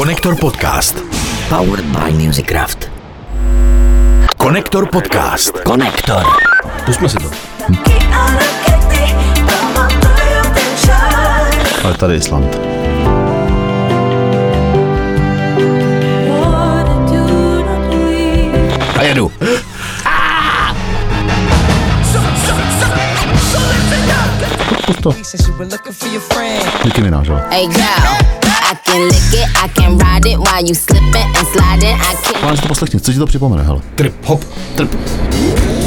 Konektor podcast. Powered by Musicraft. Konektor podcast. Konektor. Pusme si to. Ale tady Island. A jedu. Pust to. Díky Mináš, jo. Hey girl, I can lick it, I can ride it while you slipping and sliding. I can. Pane, si to poslechni, co ti to připomene, hele. Trip, hop, trip.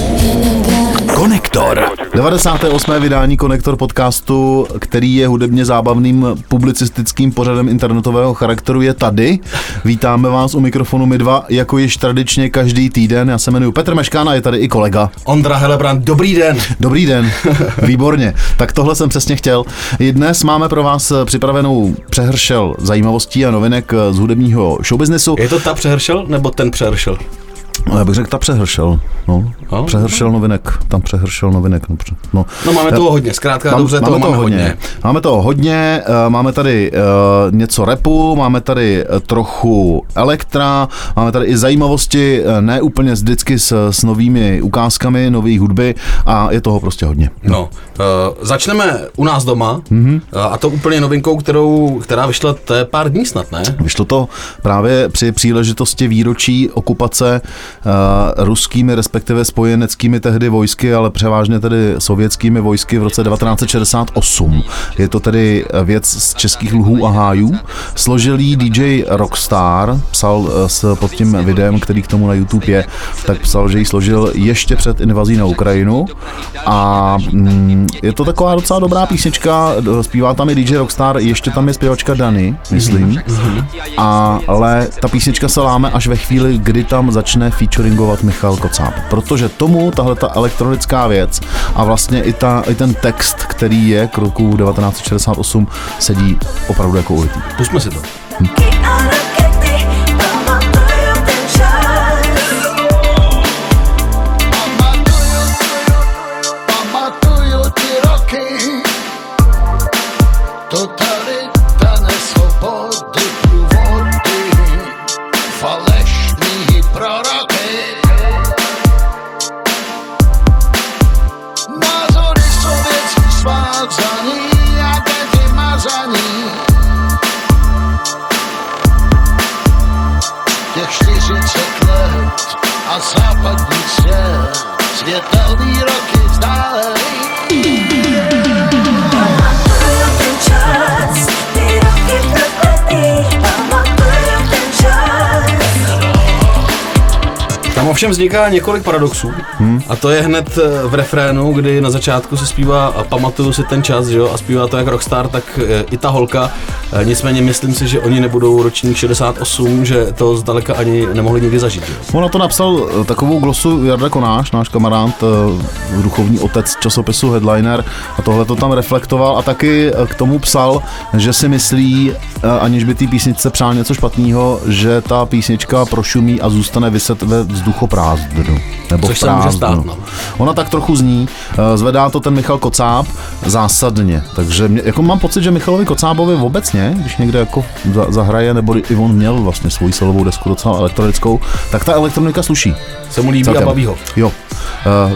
Konektor. 98. vydání Konektor podcastu, který je hudebně zábavným publicistickým pořadem internetového charakteru, je tady. Vítáme vás u mikrofonu my dva, jako již tradičně každý týden. Já se jmenuji Petr Meškán a je tady i kolega. Ondra Helebrand, dobrý den. Dobrý den, výborně. Tak tohle jsem přesně chtěl. I dnes máme pro vás připravenou přehršel zajímavostí a novinek z hudebního showbiznesu. Je to ta přehršel, nebo ten přehršel? No, Já bych řekl, ta přehršel. No, No, přehršel novinek, tam přehršel novinek. No, no. No máme toho hodně, zkrátka Mám- dobře, toho máme hodně. Máme toho hodně, eh, máme tady uh, něco repu, máme tady eh, trochu elektra, máme tady i zajímavosti, ne úplně vždycky s, s novými ukázkami, nových hudby a je toho prostě hodně. No, uh, začneme u nás doma mm-hmm. uh, a to úplně novinkou, kterou, která vyšla to pár dní snad, ne? Vyšlo to právě při příležitosti výročí okupace ruskými, respektive spojeneckými tehdy vojsky, ale převážně tedy sovětskými vojsky v roce 1968. Je to tedy věc z českých lhů a hájů. Složil jí DJ Rockstar, psal eh, s, pod tím videem, který k tomu na YouTube je, tak psal, že ji složil ještě před invazí na Ukrajinu a mm, je to taková docela dobrá písnička, zpívá tam i DJ Rockstar, ještě tam je zpěvačka Dany, myslím, a, ale ta písnička se láme až ve chvíli, kdy tam začne featuringovat Michal Kocáb, protože tomu tahle ta elektronická věc a vlastně i, ta, i ten text, který je k roku 1968, sedí opravdu jako ulitý. Pusme si to. Pamatuju svázaný Agenti mazaní Těch 40 let a západní svět Světelný roky vzdálený ovšem vzniká několik paradoxů hmm. a to je hned eh, v refrénu, kdy na začátku se zpívá a pamatuju si ten čas, že jo, a zpívá to jak Rockstar, tak eh, i ta holka. Eh, Nicméně myslím si, že oni nebudou ročník 68, že to zdaleka ani nemohli nikdy zažít. jo. On na to napsal takovou glosu Jarda Konáš, náš kamarád, duchovní otec časopisu Headliner a tohle to tam reflektoval a taky k tomu psal, že si myslí, aniž by té písničce přál něco špatného, že ta písnička prošumí a zůstane vyset ve vzduchoprázdnu. Nebo Což v se může prázdnu. stát, no. Ona tak trochu zní, eh, zvedá to ten Michal Kocáb zásadně, takže mě, jako mám pocit, že Michalovi Kocábovi obecně, když někde jako za, zahraje, nebo i on měl vlastně svoji solovou desku docela elektronickou, tak ta elektronika sluší. Se mu líbí Celkem. a baví ho. Jo. Uh,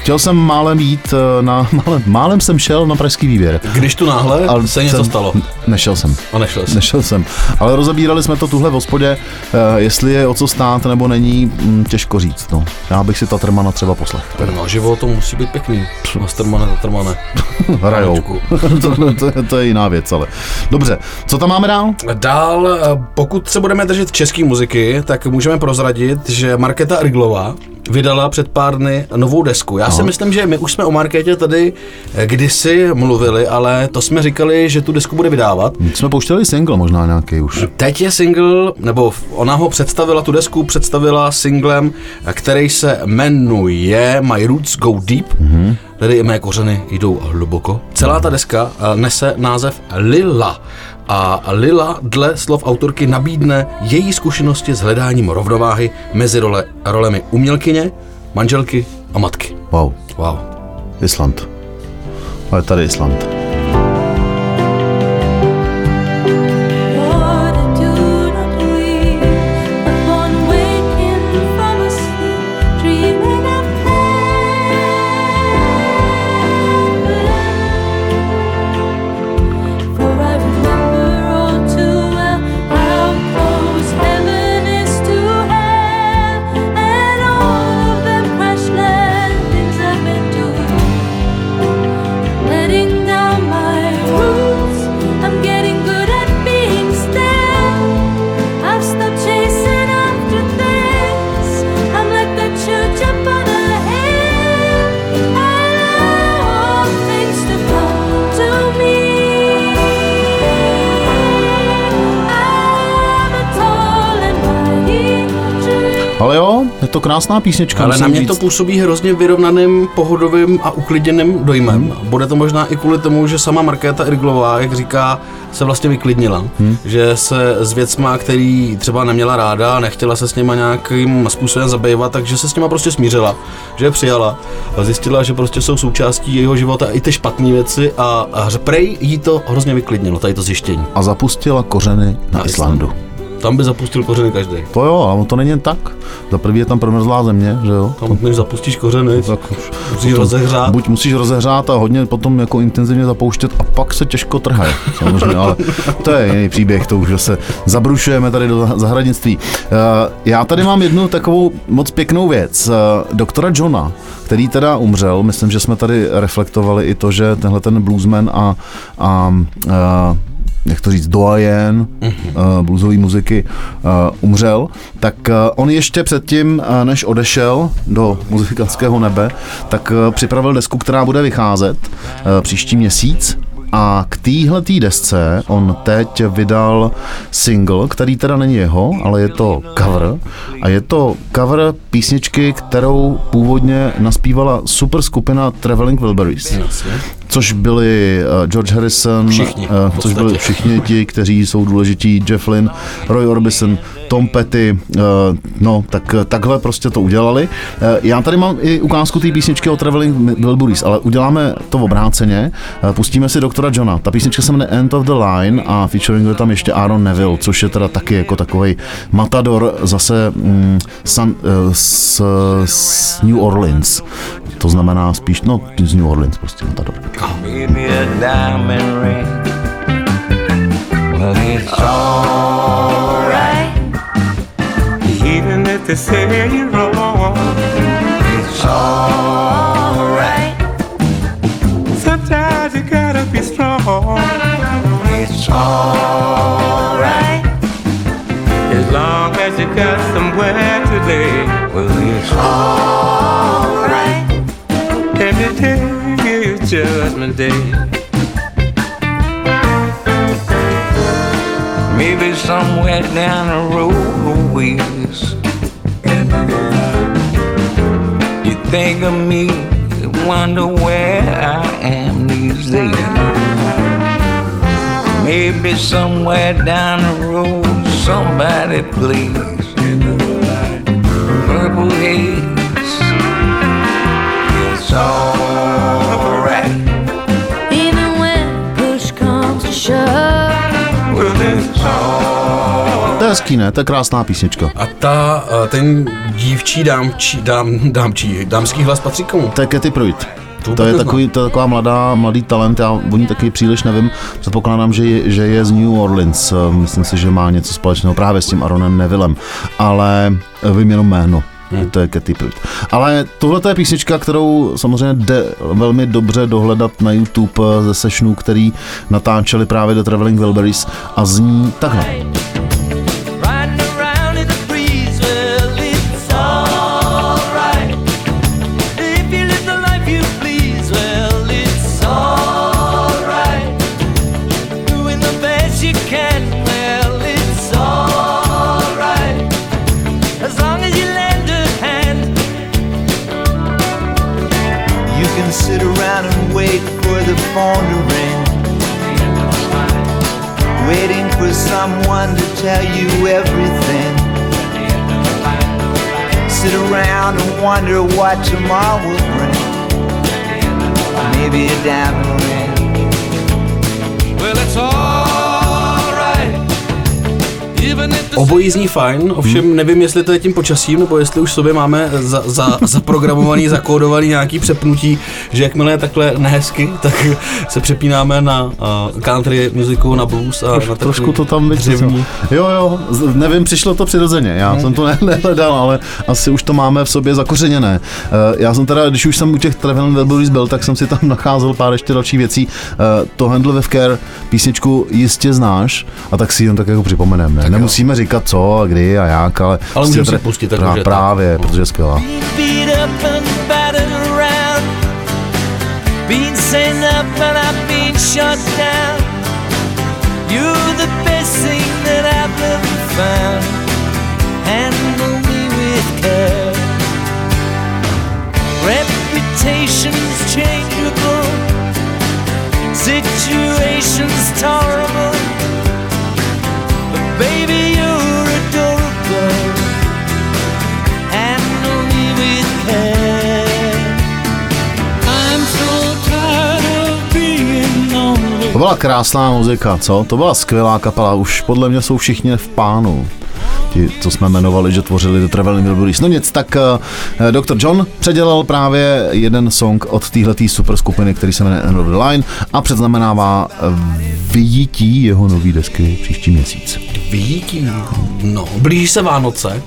chtěl jsem málem jít eh, na, málem, málem jsem šel na pražský výběr. Když tu náhle Ale se něco jsem- stalo Nešel jsem. a nešel jsi. Nešel jsem. Ale rozebírali jsme to tuhle v hospodě, eh, jestli je o co stát nebo není, mm, těžko říct. No. Já bych si Tatrmana třeba poslech. No, živo to musí být pěkný. Mastermane, Tatrmane. Hrajou. To, to, je- to je jiná věc, ale. Dobře, co tam máme dál? Dál, eh, pokud se budeme držet české muziky, tak můžeme prozradit, že Markéta Riglová vydala před pár dny novou desku. Já si myslím, že my už jsme o Markétě tady eh, kdysi mluvili, ale to jsme říkali, že tu desku bude vydávat. Jsme pouštěli single možná nějaký už. Teď je single, nebo ona ho představila, tu desku představila singlem, eh, který se jmenuje My Roots Go Deep, mm-hmm. tedy i mé kořeny jdou hluboko. Celá ta deska eh, nese název Lila. A Lila dle slov autorky nabídne její zkušenosti s hledáním rovnováhy mezi role, rolemi umělkyně, manželky a matky. Wow. Wow. Island. Tady Island. To krásná písnička. Ale na mě říct. to působí hrozně vyrovnaným, pohodovým a uklidněným dojmem. Hmm. Bude to možná i kvůli tomu, že sama Markéta Irglová, jak říká, se vlastně vyklidnila. Hmm. Že se s věcma, který třeba neměla ráda a nechtěla se s nima nějakým způsobem zabývat, takže se s nima prostě smířila, že je přijala a zjistila, že prostě jsou součástí jejího života i ty špatné věci a, a prej jí to hrozně vyklidnilo, tady to zjištění. A zapustila kořeny na, Na Islandu. Tam by zapustil kořeny každý. To jo, ale to není jen tak. Za prvý je tam promrzlá země, že jo? Tam, než zapustíš kořeny, Tak musíš rozehřát. Buď musíš rozehřát a hodně potom jako intenzivně zapouštět a pak se těžko trhají. Samozřejmě, ale to je jiný příběh, to už se zabrušujeme tady do zahradnictví. Eh, Já tady mám jednu takovou moc pěknou věc. Eh, Doktora Johna, který teda umřel, myslím, že jsme tady reflektovali i to, že tenhle ten bluesman a, a, a jak to říct, doyen uh, bluesové muziky uh, umřel, tak uh, on ještě předtím, uh, než odešel do muzikantského nebe, tak uh, připravil desku, která bude vycházet uh, příští měsíc. A k téhle desce on teď vydal single, který teda není jeho, ale je to cover. A je to cover písničky, kterou původně naspívala super skupina Traveling Wilburys. Což byli uh, George Harrison, Všichni, uh, což byli všichni ti, kteří jsou důležití, Jeff Lynne, Roy Orbison, Tom Petty, uh, no tak takhle prostě to udělali. Já tady mám i ukázku té písničky o Traveling Wilburys, ale uděláme to v obráceně. Pustíme si doktora Johna. Ta písnička se jmenuje End of the Line a featuring je tam ještě Aaron Neville, což je teda taky jako takový matador zase mm, san, uh, z, z New Orleans. To znamená spíš, no z New Orleans prostě matador. Maybe a diamond ring. Well, it's alright. Even if they say you're wrong, it's alright. Sometimes you gotta be strong. It's alright. As long as you got somewhere to lay, well, it's alright. Every day judgment day. Maybe somewhere down the road a ways. You think of me, wonder where I am these days. Maybe somewhere down the road, somebody plays purple haze. It's alright. Hezký, ne? To je krásná písnička. A ta, ten dívčí dámčí, dám, dámčí, dámský hlas patří komu? To je Katy Pruitt. To To je, takový, to je taková mladá, mladý talent, já o ní taky příliš nevím. Předpokládám, že je, že je z New Orleans. Eh, Myslím si, že má něco společného právě s tím Aaronem Nevillem. Ale eh, vím jenom jméno. Hmm. To je Katy Pruitt. Ale tohle je písnička, kterou samozřejmě jde velmi dobře dohledat na YouTube eh, ze sessionů, který natáčeli právě do Traveling Wilburys a zní takhle. Riding tell you everything. Sit around and wonder what tomorrow will bring. Maybe a diamond ring. Well, it's alright. Obojí zní fajn, ovšem nevím, jestli to je tím počasím, nebo jestli už v sobě máme za, za, zaprogramovaný, zakódovaný nějaký přepnutí, že jakmile je takhle nehezky, tak se přepínáme na uh, country muziku, na blues a na takový Trošku to tam dřevní. Jo, jo, nevím, přišlo to přirozeně. Já jsem to ne- nehledal, ale asi už to máme v sobě zakořeněné. Eh, Já jsem teda, když už jsem u těch Traveling Wilburys byl, tak jsem si tam nacházel pár ještě dalších věcí. Eh, To Handle with Care písničku jistě znáš a tak si jen tak jako připomeneme. Ne? Nemusíme říkat co a kdy a jak, ale... Ale můžeme si pustit, tak je Právě, tak. protože je skvělá. Been sent up and I've been shut down. Byla krásná muzika, co? To byla skvělá kapela, už podle mě jsou všichni v pánu. Ti, co jsme jmenovali, že tvořili The Traveling Wilburys. No nic, tak uh, Dr. John předělal právě jeden song od téhletý super skupiny, který se jmenuje End of the Line a předznamenává uh, vyjítí jeho nový desky příští měsíc. Vítí. No, blíží se Vánoce.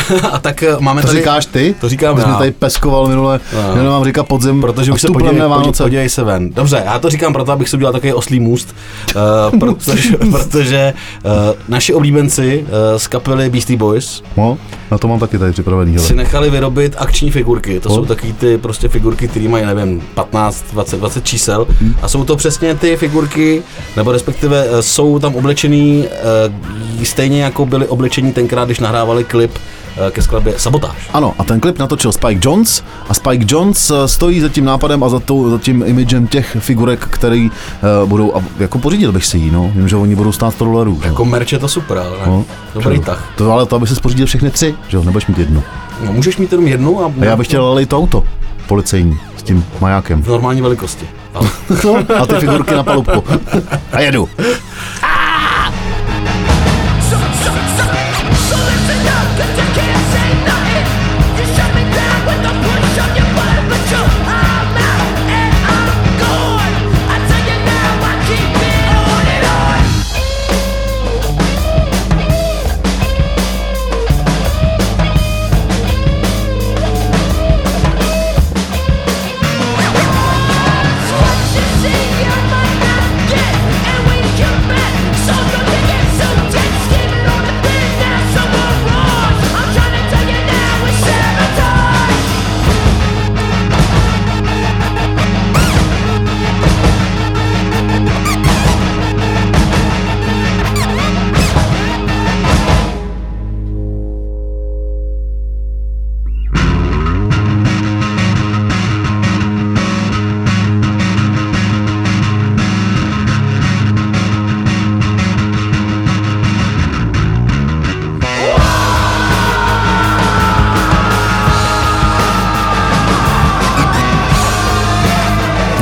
a tak eh, máme To tady... říkáš ty? To říkám Ty já. mě tady peskoval minule, No. jenom vám říká podzim Protože už se podívej, Vánoce. podívej se ven. Dobře, já to říkám proto, abych si udělal takový oslý můst, uh, protože, protože uh, naši oblíbenci uh, z kapely Beastie Boys No, na to mám taky tady připravený. Hele. si nechali vyrobit akční figurky. To No. jsou taky ty prostě figurky, které mají, nevím, 15, 20, 20 čísel. Hmm. A jsou to přesně ty figurky, nebo respektive eh, jsou tam oblečený uh, stejně jako byli oblečení tenkrát, když nahrávali klip ke skladbě Sabotáž. Ano, a ten klip natočil Spike Jones a Spike Jones eh, stojí za tím nápadem a za, tou, za tím imagem těch figurek, který uh, budou, a jako pořídil bych si ji, no, vím, že oni budou stát 100 dolarů. Jako merch je to super, ale ne? No, Dobrý jo. tah. To, ale to, aby se spořídil všechny tři, že jo, nebudeš mít jednu. No, můžeš mít jenom jednu a, A já bych chtěl ale i to auto, policejní, s tím majákem. v normální velikosti. Ale A ty figurky na palubku. A jedu.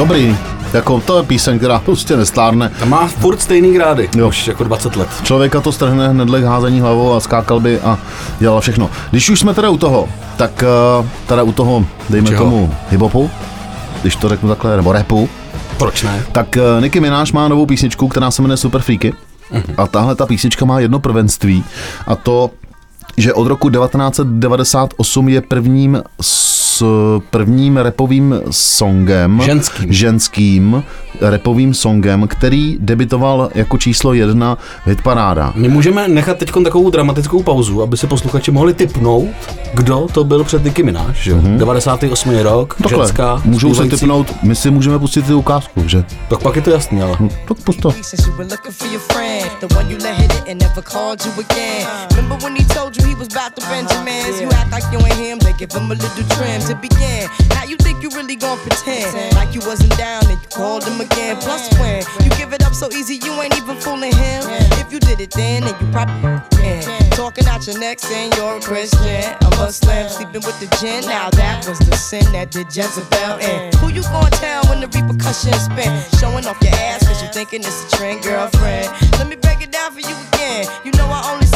Dobrý. Jako to je píseň, která prostě nestárne. ta má furt stejný grády, Jo. už jako 20 let. Člověka to strhne hned k házení hlavou a skákal by a dělal všechno. Když už jsme teda u toho, tak eh, teda u toho, dejme Čeho? tomu hiphopu, když to řeknu takhle, nebo rapu, Proč ne? tak eh, Nicki Minaj má novou písničku, která se jmenuje Super Freaky. A tahle ta písnička má jedno prvenství a to, že od roku 1998 je prvním s prvním repovým songem Ženským. ženským repovým songem, který debitoval jako číslo jedna v hitparádách. My můžeme nechat teď takovou dramatickou pauzu, aby si posluchači mohli typnout, kdo to byl před Nicki Minaj, že? Mm-hmm. 98. rok. Takhle, ženská, můžou se typnout, my si můžeme pustit ty ukázku, že? Tak pak je to jasný, ale... Tak pust to. Remember when he told you he was about to Benjamins? You act like you ain't him, they give him a little trim to begin. Now you think you really gon' pretend like you wasn't down and you called him again. Plus when you give it up so easy, you ain't even fooling him. If you did it then, then you probably yeah. Talking out your neck saying you're a Christian, a Muslim, sleeping with the gin. Now that was the sin that did Jezebel in. Who you gonna tell the repercussions spin? Showing off your ass cause you thinking it's a trend, girlfriend. Let me break it down for you again. You know I only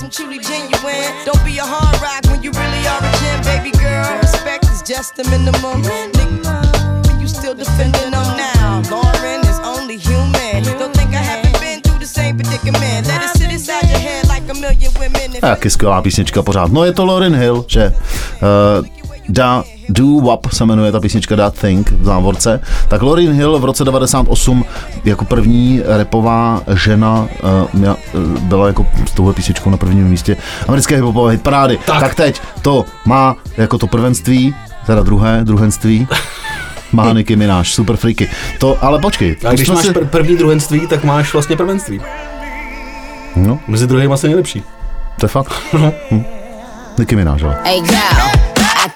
cause I'm truly genuine. Don't be a hard rock when you really are a gem, baby girl. Respect is just the minimum. Nigga, you still defending them now. Lauren is only human. Don't think I haven't been through the same predicament. Let it sit inside your head like a million women. Skvělá písnička pořád. No je to Lauryn Hill, že uh, da Do Wap se jmenuje ta písnička That Thing v závorce. Tak Lauryn Hill v roce 98 jako první repová žena uh, měla, uh, byla jako s touhle písničkou na prvním místě americké hipopové hitparády. Tak. tak teď to má jako to prvenství, teda druhé, druhenství. Má Nicki Minaj, super freaky. To, ale počkej. A když máš si- pr- první druhenství, tak máš vlastně prvenství. No, Mezi druhým asi nejlepší. to je fakt. Hm. Nicki Minaj. Hey girl,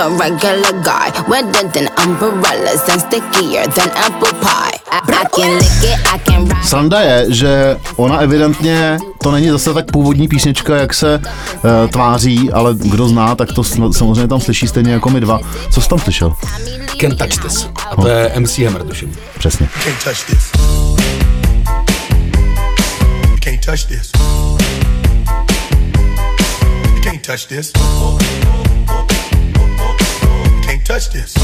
a regular guy. Wetter than umbrellas and stickier than apple pie. I, I can lick it, I can ride. Sranda je, že ona evidentně, to není zase tak původní písnička, jak se uh, tváří, ale kdo zná, tak to sn- samozřejmě tam slyší stejně jako my dva. Co jsi tam slyšel? Can't touch this. A to je MC Hammer, tuším. Přesně. Can't touch this. Can't touch this. Can't touch this. Touch this.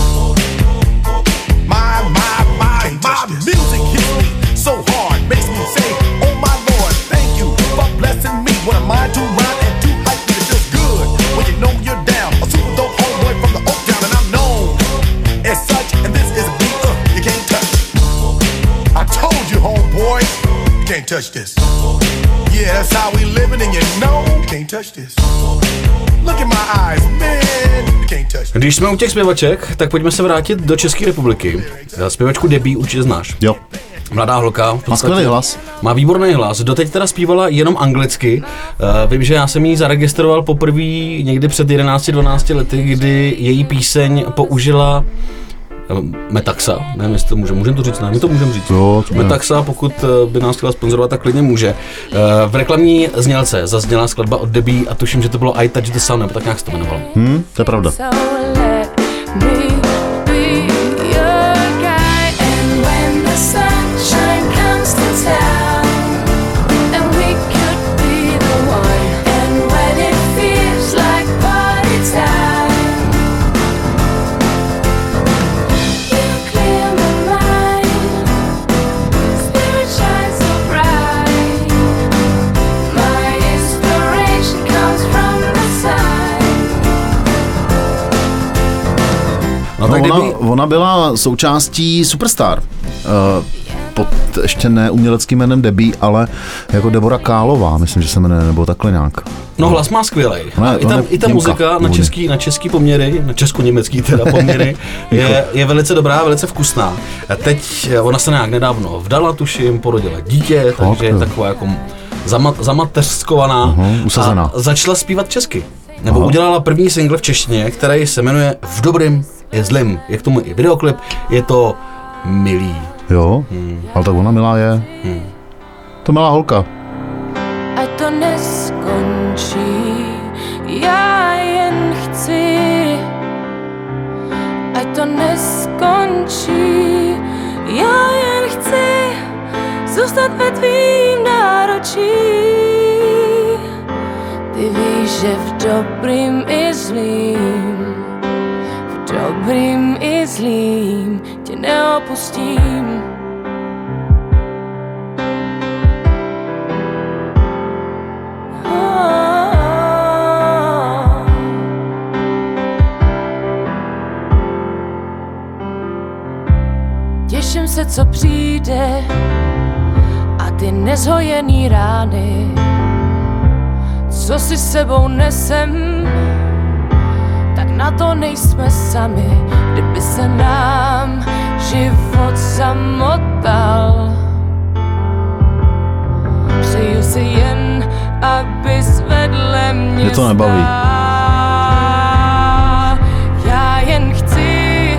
My, my, my, my music hits me so hard, makes me say, Oh my Lord, thank you for blessing me. What am I to rhyme and to hype me? It feels good when you know you're down. A super dope homeboy from the Oak Town, and I'm known as such. And this is a beat uh, you can't touch. I told you, homeboy, you can't touch this. Yeah, that's how we living, and you know you can't touch this. Když jsme u těch zpěvaček, tak pojďme se vrátit do České republiky. Zpěvačku Debbie určitě znáš. Jo. Mladá holka. podstatě skvělý hlas. Má výborný hlas. Doteď teda zpívala jenom anglicky. Uh, vím, že já jsem ji zaregistroval poprvé někdy před 11-12 lety, kdy její píseň použila Metaxa, nevím, jestli to může, můžeme to říct, ne, my to můžeme říct. Jo, to můžeme. Metaxa, pokud eh, by nás chtěla sponzorovat, tak klidně může. Eh, V reklamní znělce zazněla skladba od Debbie a tuším, že to bylo I Touch the Sun, nebo tak nějak se to jmenovalo. Hm, to je pravda. No, No, tak ona, Debbie, ona byla součástí Superstar. Uh, pod ještě ne uměleckým jménem Debbie, ale jako Debora Kálová, myslím, že se jmenuje, nebo takhle nějak. No hlas má skvělej. A je- I ta, ona je i ta Němka muzika na český, na český poměry, na česko-německý teda poměry, je, je velice dobrá, velice vkusná. A teď eh, ona se nějak nedávno vdala, tuším, porodila dítě, takže je taková jako zamat, zamateřskovaná Uhum, usazená. a začala zpívat česky. Nebo Aha. udělala první single v češtině, který se jmenuje V dobrým je zlým. Je k tomu i videoklip, je to milý. Jo, ale tak ona milá je. To milá holka. Ať to neskončí, já jen chci. Ať to neskončí, já jen chci zůstat ve tvým náročí. Ty víš, že v dobrým i zlým, dobrým i zlým tě neopustím. Těším se, co přijde a ty nezhojený rány, co si sebou nesem, na to nejsme sami, kdyby se nám život zamotal. Přeju si jen, abys vedle mě Mě to nebaví. stál. Já jen chci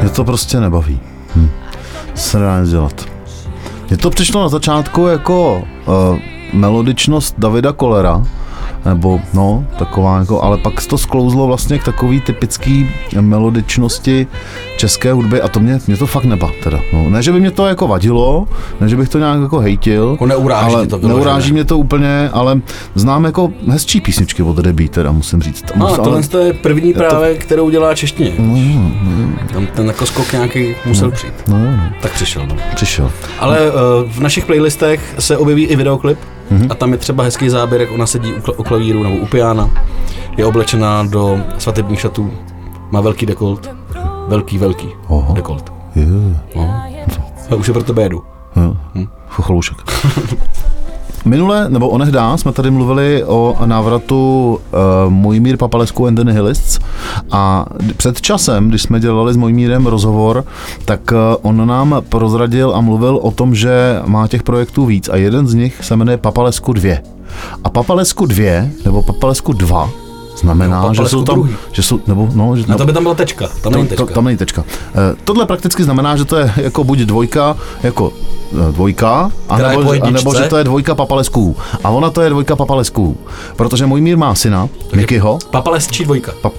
Mě to prostě nebaví. Hm. Se nedá nic dělat. Mně to přišlo na začátku jako uh, melodičnost Davida Kolera, nebo no, taková jako, ale pak to sklouzlo vlastně k takový typický melodičnosti české hudby a to mě, mě to fakt neba teda. No, ne, že by mě to jako vadilo, ne, že bych to nějak jako hejtil, Jako neuráží ale to neuráží mě to úplně, ale znám jako hezčí písničky od Debbie teda, musím říct. No, Ale- tohle to je první to- právě, kterou dělá češtině. Tam ten jako skok nějaký musel přijít. No, no, Tak přišel. No. přišel. Ale uh, v našich playlistech se objeví i videoklip Mhm. a tam je třeba hezký záběr, jak ona sedí u, kl- u klavíru nebo u piana, je oblečená do svatebních šatů, má velký dekolt, Velký, velký. Oho. Dekolt. Je, No. Já už je pro tebe jedu. jo. Chocholoušek. Minule, nebo onehdá, jsme tady mluvili o návratu uh, Mojmír Papalesku and the Nihilists a před časem, když jsme dělali s Mojmírem rozhovor, tak uh, on nám prozradil a mluvil o tom, že má těch projektů víc a jeden z nich se jmenuje Papalesku 2. A Papalesku 2, nebo Papalesku 2, znamená, Jo, že jsou tam, druhý. že jsou, nebo, no, že, Na to by tam byla tečka. Tam není tečka. to, tam není tečka. Eh, Tohle prakticky znamená, že to je jako buď dvojka, jako eh, dvojka, anebo, anebo že to je dvojka papalesků. A ona to je dvojka papalesků. Protože můj mír má syna, Mikyho, Papalesčí dvojka. pap,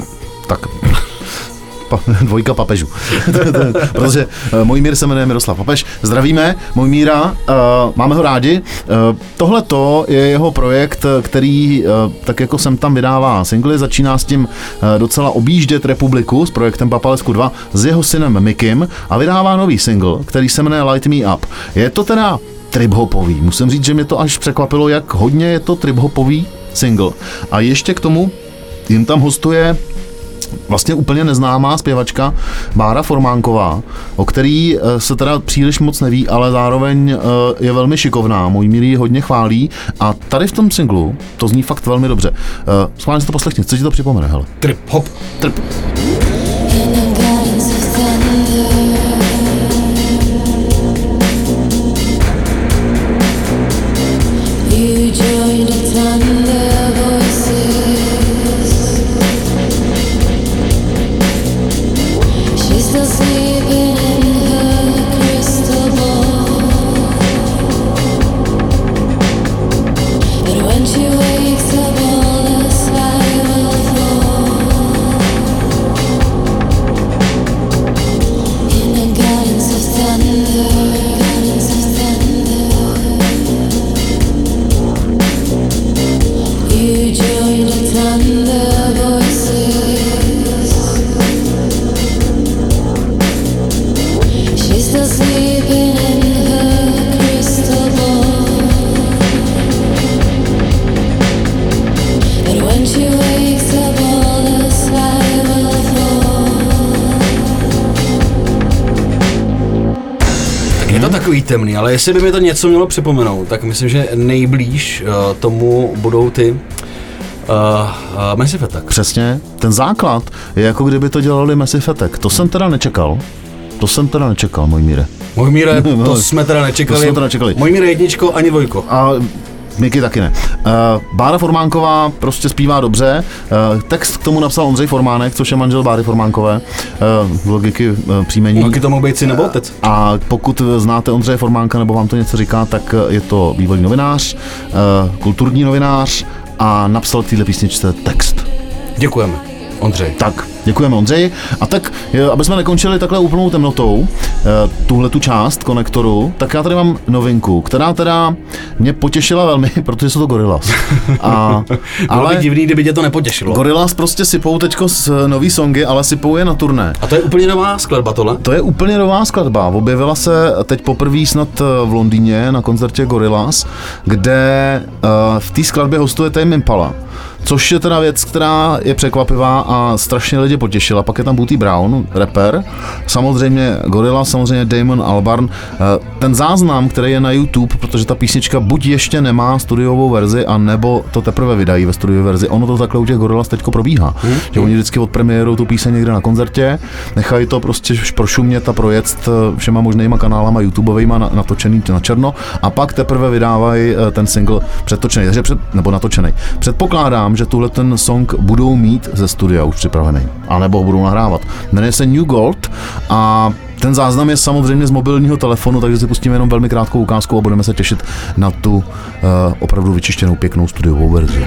tak pa, dvojka papežů. Protože uh, můj mír se jmenuje Miroslav Papež. Zdravíme Mojmíra, uh, máme ho rádi. Uh, Tohle to je jeho projekt, eh, který tak jako sem tam vydává singly, začíná s tím docela objíždět republiku s projektem Papalesku 2 s jeho synem Mikim a vydává nový single, který se jmenuje Light Me Up. Je to teda trip-hopový. Musím říct, že mě to až překvapilo, jak hodně je to trip-hopový single. A ještě k tomu jim tam hostuje vlastně úplně neznámá zpěvačka Bára Formánková, o který eh, se teda příliš moc neví, ale zároveň eh, je velmi šikovná. Můj milý ji hodně chválí a tady v tom singlu to zní fakt velmi dobře. Eh, Schválně si to poslechni, co ti to připomene, hele. Trip, hop. Trp. Temný, ale jestli by mi to něco mělo připomenout, tak myslím, že nejblíž uh, tomu budou ty uh, uh, Massive Attack. Přesně, ten základ je jako kdyby to dělali Massive Attack. To jsem teda nečekal. To jsem teda nečekal, můj míre. Mojmíre, to jsme teda nečekali. to jsme teda nečekali. Mojmíre jedničko ani dvojko. A Miky taky ne. Uh, Bára Formánková prostě zpívá dobře. Uh, text k tomu napsal Ondřej Formánek, což je manžel Báry Formánkové. Uh, logiky uh, příjmení. Taky to mohl být syn nebo otec. A pokud znáte Ondřeje Formánka nebo vám to něco říká, tak je to bývalý novinář, uh, kulturní novinář a napsal k téhle písničce text. Děkujeme, Ondřej. Tak, děkujeme Ondřeji. A tak, je, aby jsme nekončili takhle úplnou temnotou, eh, tuhle tu část konektoru, tak já tady mám novinku, která teda mě potěšila velmi, protože jsou to Gorillaz. A, Bylo by divný, kdyby tě to nepotěšilo. Gorillaz prostě sypou teďko s nový songy, ale sypou je na turné. A to je úplně nová skladba tohle? To je úplně nová skladba. Objevila se teď poprvé snad eh, v Londýně na koncertě Gorillaz, kde uh, v té skladbě hostuje Tame Impala. Což je teda věc, která je překvapivá a strašně lidi potěšila. Pak je tam Booty Brown, rapper, samozřejmě Gorilla, samozřejmě Damon Albarn. Eh, Ten záznam, který je na YouTube, protože ta písnička buď ještě nemá studiovou verzi, a nebo to teprve vydají ve studiové verzi. Ono to takhle u těch Gorillaz teďko probíhá. Hmm. Že oni vždycky od premiéru tu píseň někde na koncertě, nechají to prostě prošumět a projet eh, všema možnýma kanálama YouTubeovýma na- natočený na černo a pak teprve vydávají eh, ten single před, nebo natočený. Předpokládám, že tuhle ten song budou mít ze studia už připravený, anebo ho budou nahrávat. Jmenuje se New Gold a ten záznam je samozřejmě z mobilního telefonu, takže si pustíme jenom velmi krátkou ukázku a budeme se těšit na tu uh, opravdu vyčištěnou pěknou studiovou verzi.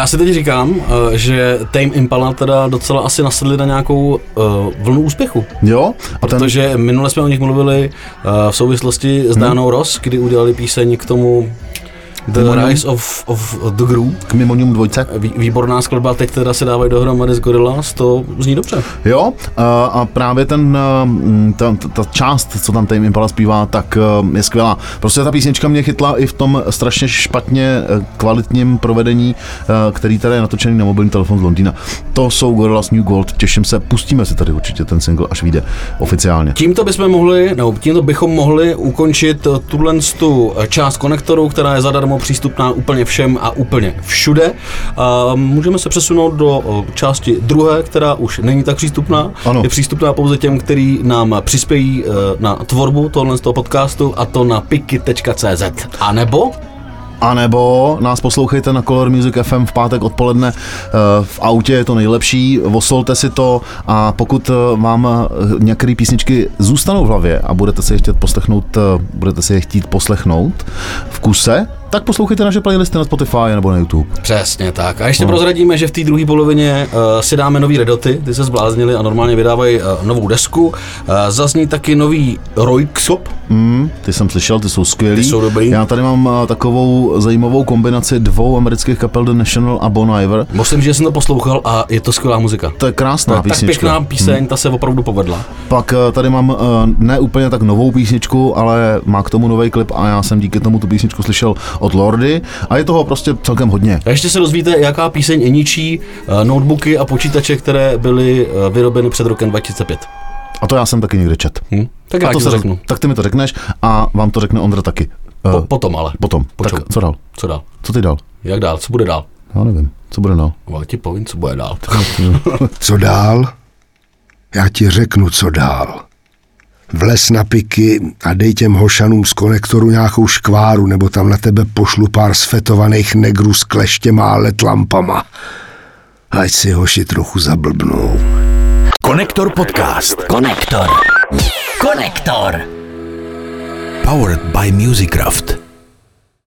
Já si teď říkám, eh, že Tame Impala teda docela asi nasedli na nějakou uh, vlnu úspěchu. Jo? A ten, Protože minule jsme o nich mluvili uh, v souvislosti s Dianou Ross, kdy udělali píseň k tomu The Rise of, of the Groove. K Mimonium dvojce. Vý, výborná skladba, teď teda se dávají dohromady s Gorillaz, to zní dobře. Jo, a, právě ten, ta, ta část, co tam Tame Impala zpívá, tak je skvělá. Prostě ta písnička mě chytla i v tom strašně špatně eh, kvalitním provedení, eh, který tady je natočený na mobilní telefon z Londýna. To jsou Gorillaz New Gold, těším se, pustíme si tady určitě ten single, až vyjde oficiálně. Tímto bychom mohli, nebo tímto bychom mohli ukončit eh, tuhle tu část konektoru, která je zadarmo přístupná úplně všem a úplně všude. A můžeme se přesunout do části druhé, která už není tak přístupná. Ano. Je přístupná pouze těm, kteří nám přispějí eh, na tvorbu tohle z toho podcastu a to na piky.cz. A nebo A nebo nás poslouchejte na Color Music FM v pátek odpoledne eh, v autě, je to nejlepší, vosolte si to a pokud eh, vám některé písničky zůstanou v hlavě a budete si je chtít poslechnout, budete si je chtít poslechnout v kuse, tak poslouchejte naše playlisty na Spotify nebo na YouTube. Přesně tak. A ještě no. prozradíme, že v té druhé polovině uh, si dáme nový redoty, ty se zbláznili a normálně vydávají uh, novou desku. Uh, zazní taky nový Royksop. Mm, ty jsem slyšel, ty jsou skvělý. Ty jsou dobrý. Já tady mám eh, takovou zajímavou kombinaci dvou amerických kapel The National a Bon Iver. Musím, že jsem to poslouchal a je to skvělá muzika. To je krásná No, tak písnička. pěkná píseň, hmm. ta se opravdu povedla. Pak eh, tady mám eh, ne úplně tak novou písničku, ale má k tomu nový klip a já jsem díky tomu tu písničku slyšel od Lordy a je toho prostě celkem hodně. A ještě se dozvíte, jaká píseň ničí uh, notebooky a počítače, které byly uh, vyrobeny před rokem 2005. A to já jsem taky někde čet. Hm? Tak a já ti se to řeknu. Tak ty mi to řekneš a vám to řekne Ondra taky. Eh, Po, potom ale. Potom. Počou. Tak co dál? Co dál? Co ty dál? Jak dál? Co bude dál? Já nevím. Co bude dál? Ale ti povím, co bude dál. Co dál? Já ti řeknu, co dál. Vles na piky a dej těm hošanům z konektoru nějakou škváru, nebo tam na tebe pošlu pár sfetovaných negrů s kleštěma a LED lampama. Ať si hoši trochu zablbnou. Konektor podcast. Konektor. Konektor. Powered by Musicraft.